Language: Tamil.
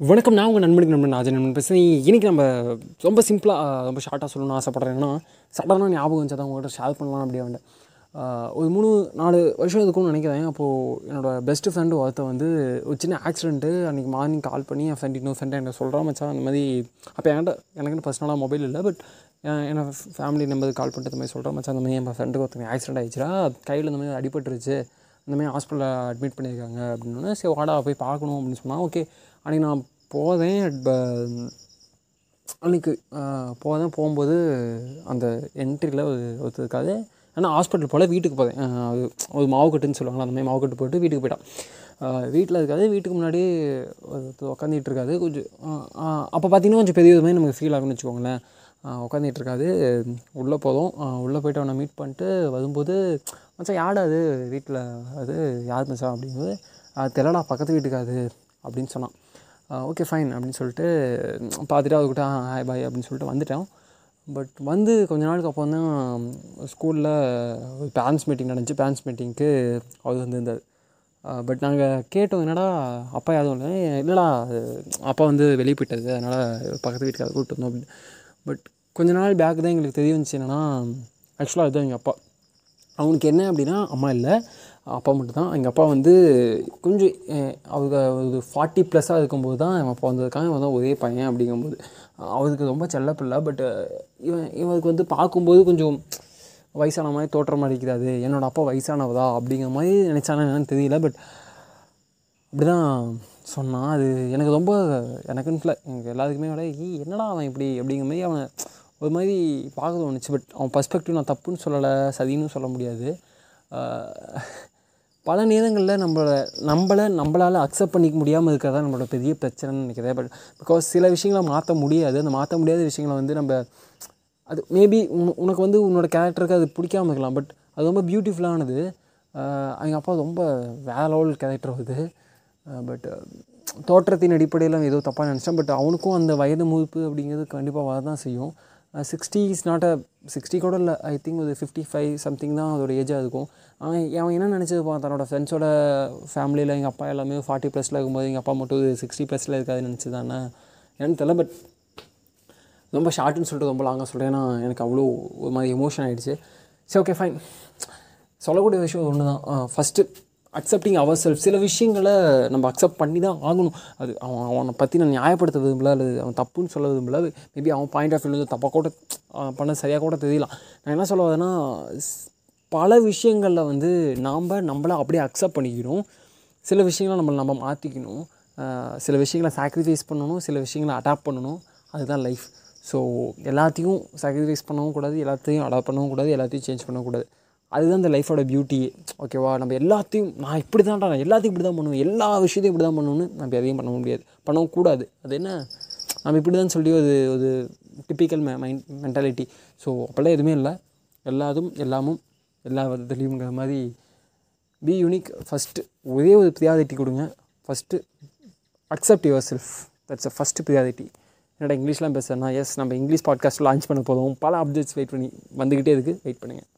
வணக்கம் நான் உங்கள் நண்பனுக்கு நண்பன் ராஜன் நண்பன் பேசுகிறேன் இன்றைக்கி நம்ம ரொம்ப சிம்பிளாக ரொம்ப ஷார்ட்டாக சொல்லணும்னு ஆசைப்பட்றேன். ஏன்னா சடனாக ஞாபகம் வச்சா தான் உங்கள்கிட்ட ஷேர் பண்ணலாம் அப்படியே வந்து ஒரு மூணு நாலு வருஷம் இருக்கும்னு நினைக்கிறேன். அப்போது என்னோடய பெஸ்ட் ஃப்ரெண்டு ஒருத்த வந்து ஒரு சின்ன ஆக்சிடென்ட்டு அன்றைக்கி மார்னிங் கால் பண்ணி என் ஃப்ரெண்ட் இன்னொரு ஃப்ரெண்டை என்ன சொல்கிறான் மச்சான் அந்த மாதிரி அப்போ என்கிட்ட எனக்குன்னு பர்சனலாக மொபைல் இல்லை பட் என்னோட ஃபேமிலி நம்பருக்கு கால் பண்ணிட்டு இந்த மாதிரி சொல்கிறேன் மச்சான் அந்த மாதிரி என் ஃப்ரெண்டுக்கு ஒருத்தங்க ஆக்சிடென்ட் ஆயிடுச்சுடா கையில் இந்த மாதிரி அடிபட்டுருச்சு இந்த மாதிரி ஹாஸ்பிட்டலில் அட்மிட் பண்ணியிருக்காங்க அப்படின்னு சரி வாடா போய் பார்க்கணும் அப்படின்னு சொன்னால் ஓகே அன்றைக்கி நான் போதேன் அன்றைக்கி போதேன் போகும்போது அந்த என்ட்ரியில் ஒரு ஒருத்தர் இருக்காது ஆனால் ஹாஸ்பிட்டல் போல் வீட்டுக்கு போதேன் அது ஒரு மாவு கட்டுன்னு சொல்லுவாங்களா அந்த மாதிரி மாவு கட்டு போட்டு வீட்டுக்கு போயிட்டான். வீட்டில் இருக்காது வீட்டுக்கு முன்னாடி ஒருத்தர் உட்காந்துட்டு இருக்காது கொஞ்சம் அப்போ பார்த்தீங்கன்னா கொஞ்சம் பெரிய மாதிரி நமக்கு ஃபீல் ஆகும்னு வச்சுக்கோங்களேன். உட்காந்துட்டு இருக்காது உள்ளே போதும். உள்ளே போய்ட்டு அவனை மீட் பண்ணிட்டு வரும்போது மச்சான் யாடா அது? வீட்டில் அது யார் மச்சான் அப்படிங்கும்போது தெரியலடா பக்கத்து வீட்டுக்கு அது அப்படின்னு சொன்னான். ஓகே ஃபைன் அப்படின்னு சொல்லிட்டு பார்த்துட்டு அவர்கிட்ட ஹாய் பாய் அப்படின்னு சொல்லிட்டு வந்துட்டேன் பட் வந்து கொஞ்ச நாளுக்கு அப்புறம் தான் ஸ்கூலில் ஒரு பேரண்ட்ஸ் மீட்டிங் நடந்துச்சு. பேரண்ட்ஸ் மீட்டிங்க்கு அவர் வந்திருந்தார். பட் நாங்கள் கேட்டோம் என்னடா அப்பா யாரும் இல்லை? இல்லைடா அப்பா வந்து வெளியே போயிட்டது அதனால் பக்கத்து வீட்டுக்காக கூப்பிட்டு வந்தோம் அப்படின்னு. பட் கொஞ்ச நாள் பேக் தான் எங்களுக்கு தெரிய வந்துச்சு என்னென்னா ஆக்சுவலாக அதுதான் எங்கள் அப்பா. அவனுக்கு என்ன அப்படின்னா அம்மா இல்லை அப்பா மட்டும்தான். எங்கள் அப்பா வந்து கொஞ்சம் அவங்க ஒரு ஃபார்ட்டி ப்ளஸ்ஸாக இருக்கும்போது தான் என் அப்பா வந்ததுக்காக இவன் தான் ஒரே பையன் அப்படிங்கும்போது. அவருக்கு ரொம்ப செல்ல பிள்ளை பட் இவன் இவனுக்கு வந்து பார்க்கும்போது கொஞ்சம் வயசான மாதிரி தோற்றம் அடிக்கிறாது என்னோடய அப்பா வயசானவதா அப்படிங்கிற மாதிரி நினச்சானா என்னன்னு தெரியல பட் இப்படி தான் சொன்னான். அது எனக்கு ரொம்ப எனக்குன்னு இல்லை எனக்கு எல்லாத்துக்குமே விட ஈ என்னடா அவன் இப்படி? அப்படிங்கிற மாதிரி அவன் ஒரு மாதிரி பார்க்க தோணுச்சு பட் அவன் பர்ஸ்பெக்டிவ் நான் தப்புன்னு சொல்லலை சதின்னு சொல்ல முடியாது. பல நேரங்களில் நம்மளை நம்மளை நம்மளால் அக்செப்ட் பண்ணிக்க முடியாமல் இருக்கிறதா நம்மளோட பெரிய பிரச்சனைன்னு நினைக்கிறேன். பட் பிகாஸ் சில விஷயங்களை மாற்ற முடியாது. அந்த மாற்ற முடியாத விஷயங்களை வந்து நம்ம அது மேபி உன் உனக்கு வந்து உன்னோட கேரக்டருக்கு அது பிடிக்காம இருக்கலாம். பட் அது ரொம்ப பியூட்டிஃபுல்லானது எங்கள் அப்பா ரொம்ப வேற லெவல் கேரக்டர் அது. பட் தோற்றத்தின் அடிப்படையில் ஏதோ தப்பாக நினச்சேன் பட் அவனுக்கும் அந்த வயது முழுப்பு அப்படிங்கிறது கண்டிப்பாக வர தான் செய்யும் sixty is not a sixty கூட இல்லை. ஐ திங்க் ஒரு ஃபிஃப்டி ஃபைவ் சம்திங் தான் அதோட ஏஜாக இருக்கும். அவன் அவன் என்ன நினச்சதுப்பான் தன்னோட ஃப்ரெண்ட்ஸோட ஃபேமிலியில் எங்கள் அப்பா எல்லாமே ஃபார்ட்டி ப்ளஸில் இருக்கும்போது எங்கள் அப்பா மட்டும் சிக்ஸ்டி ப்ளஸில் இருக்காது நினச்சி தானே? எனக்கு தெரியல பட் ரொம்ப ஷார்ட்னு சொல்லிட்டு ரொம்ப லாங்காக சொல்கிறேன் ஏன்னா எனக்கு அவ்வளோ ஒரு மாதிரி எமோஷன் ஆகிடுச்சு சரி ஓகே ஃபைன் சொல்லக்கூடிய விஷயம் ஒன்று தான் ஃபஸ்ட்டு அக்செப்டிங் அவர் செல்ஃப் சில விஷயங்களை நம்ம அக்செப்ட் பண்ணி தான் ஆகணும். அது அவன் அவனை பற்றி நான் நியாயப்படுத்த விரும்பல அல்லது அவன் தப்புன்னு சொல்ல விரும்பல. மேபி அவன் பாயிண்ட் ஆஃப் வியூ தப்பாக கூட பண்ண சரியாக கூட தெரியலாம். நான் என்ன சொல்ல வரேன்னா பல விஷயங்களில் வந்து நாம் நம்மளை அப்படியே அக்செப்ட் பண்ணிக்கணும். சில விஷயங்களை நம்மளை நம்ம மாற்றிக்கணும் சில விஷயங்களை சாக்ரிஃபைஸ் பண்ணணும். சில விஷயங்களை அடாப்ட் பண்ணணும். அதுதான் லைஃப் ஸோ எல்லாத்தையும் சாக்ரிஃபைஸ் பண்ணவும் கூடாது. எல்லாத்தையும் அடாப்ட் பண்ணவும் கூடாது. எல்லாத்தையும் சேஞ்ச் பண்ணக்கூடாது அதுதான் இந்த லைஃபோட பியூட்டியே ஓகேவா நம்ம எல்லாத்தையும் நான் இப்படி தான்டா நான் எல்லாத்தையும் இப்படி தான் பண்ணுவேன். எல்லா விஷயத்தையும் இப்படி தான் பண்ணணும்னு நம்ம எதையும் பண்ண முடியாது. பண்ணவும் கூடாது. அது என்ன? நம்ம இப்படி தான் சொல்லி ஒரு ஒரு டிப்பிக்கல் மெ மைண்ட் மென்டாலிட்டி ஸோ அப்போல்லாம் எதுவுமே இல்லை. எல்லாதும் எல்லாமும் எல்லா விதத்துலேயுங்கிற மாதிரி பி யூனிக் ஃபஸ்ட்டு ஒரே ஒரு ப்ரியாரிட்டி கொடுங்க. First accept yourself that's a first priority என்னடா இங்கிலீஷ்லாம் பேசுகிறேன்னா எஸ் நம்ம இங்கிலீஷ் பாட்காஸ்ட் லான்ச் பண்ண போதும் பல அப்டேட்ஸ் வெயிட் பண்ணி வந்துக்கிட்டே இருக்குது வெயிட் பண்ணுங்கள்